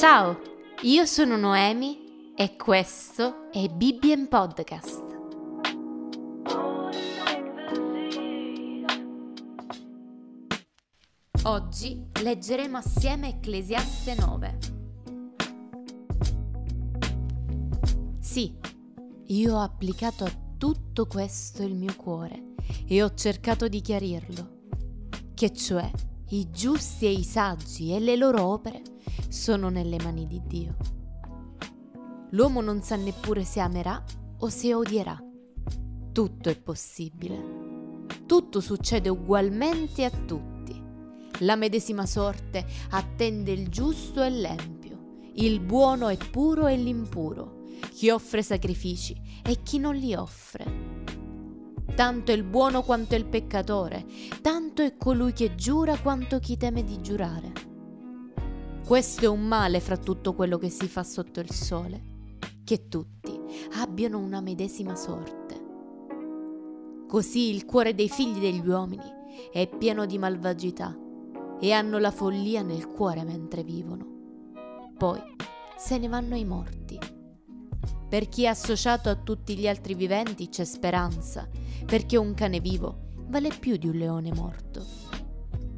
Ciao, io sono Noemi e questo è Bibbien Podcast. Oggi leggeremo assieme Ecclesiaste 9. Sì, io ho applicato a tutto questo il mio cuore e ho cercato di chiarirlo, che cioè i giusti e i saggi e le loro opere sono nelle mani di Dio. L'uomo non sa neppure se amerà o se odierà. Tutto è possibile. Tutto succede ugualmente a tutti. La medesima sorte attende il giusto e l'empio, il buono e puro e l'impuro, chi offre sacrifici e chi non li offre tanto il buono quanto il peccatore, tanto è colui che giura quanto chi teme di giurare. Questo è un male fra tutto quello che si fa sotto il sole, che tutti abbiano una medesima sorte. Così il cuore dei figli degli uomini è pieno di malvagità e hanno la follia nel cuore mentre vivono. Poi se ne vanno i morti. Per chi è associato a tutti gli altri viventi c'è speranza perché un cane vivo vale più di un leone morto.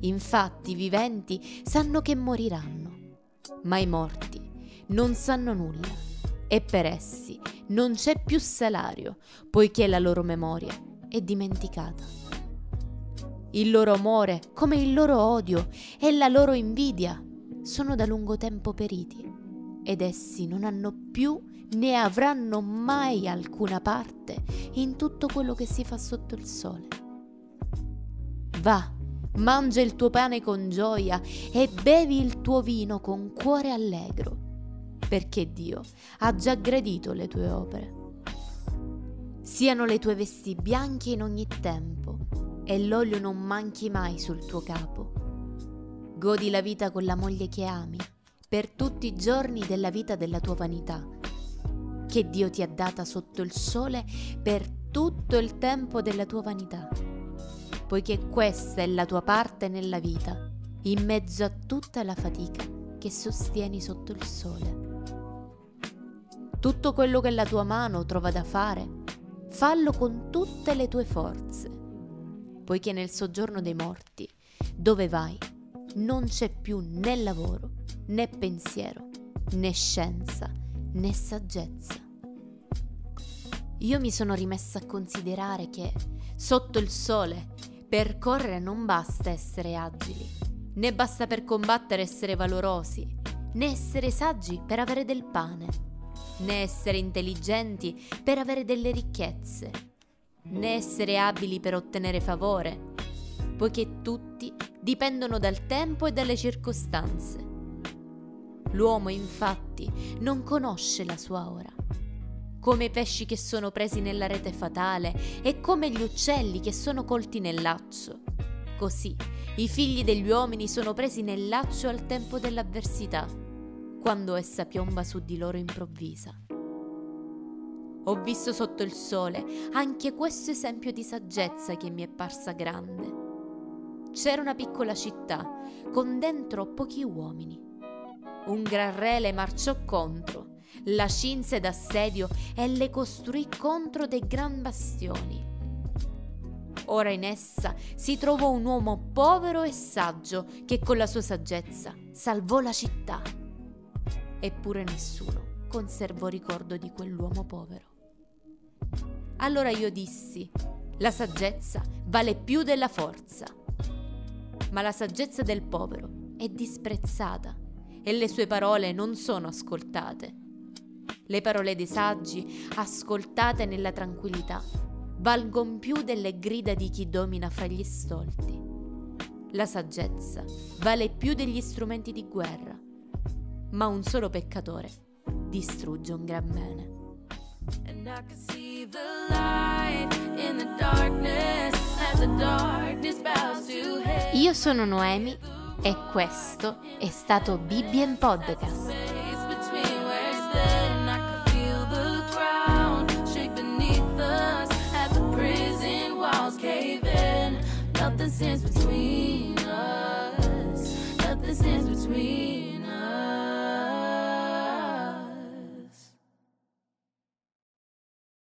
Infatti i viventi sanno che moriranno, ma i morti non sanno nulla e per essi non c'è più salario, poiché la loro memoria è dimenticata. Il loro amore, come il loro odio e la loro invidia, sono da lungo tempo periti ed essi non hanno più né avranno mai alcuna parte in tutto quello che si fa sotto il sole. Va, mangia il tuo pane con gioia e bevi il tuo vino con cuore allegro, perché Dio ha già gradito le tue opere. Siano le tue vesti bianche in ogni tempo e l'olio non manchi mai sul tuo capo. Godi la vita con la moglie che ami per tutti i giorni della vita della tua vanità che Dio ti ha data sotto il sole per tutto il tempo della tua vanità, poiché questa è la tua parte nella vita, in mezzo a tutta la fatica che sostieni sotto il sole. Tutto quello che la tua mano trova da fare, fallo con tutte le tue forze, poiché nel soggiorno dei morti, dove vai, non c'è più né lavoro, né pensiero, né scienza, né saggezza. Io mi sono rimessa a considerare che sotto il sole per correre non basta essere agili, né basta per combattere essere valorosi, né essere saggi per avere del pane, né essere intelligenti per avere delle ricchezze, né essere abili per ottenere favore, poiché tutti dipendono dal tempo e dalle circostanze. L'uomo infatti non conosce la sua ora. Come i pesci che sono presi nella rete fatale e come gli uccelli che sono colti nel laccio. Così i figli degli uomini sono presi nel laccio al tempo dell'avversità, quando essa piomba su di loro improvvisa. Ho visto sotto il sole anche questo esempio di saggezza che mi è parsa grande. C'era una piccola città con dentro pochi uomini un gran re le marciò contro, la cinse d'assedio e le costruì contro dei gran bastioni. Ora in essa si trovò un uomo povero e saggio che con la sua saggezza salvò la città. Eppure nessuno conservò ricordo di quell'uomo povero. Allora io dissi, la saggezza vale più della forza, ma la saggezza del povero è disprezzata e le sue parole non sono ascoltate. Le parole dei saggi, ascoltate nella tranquillità, valgono più delle grida di chi domina fra gli stolti. La saggezza vale più degli strumenti di guerra, ma un solo peccatore distrugge un gran bene. Io sono Noemi e questo è stato Bibbien Podcast. Between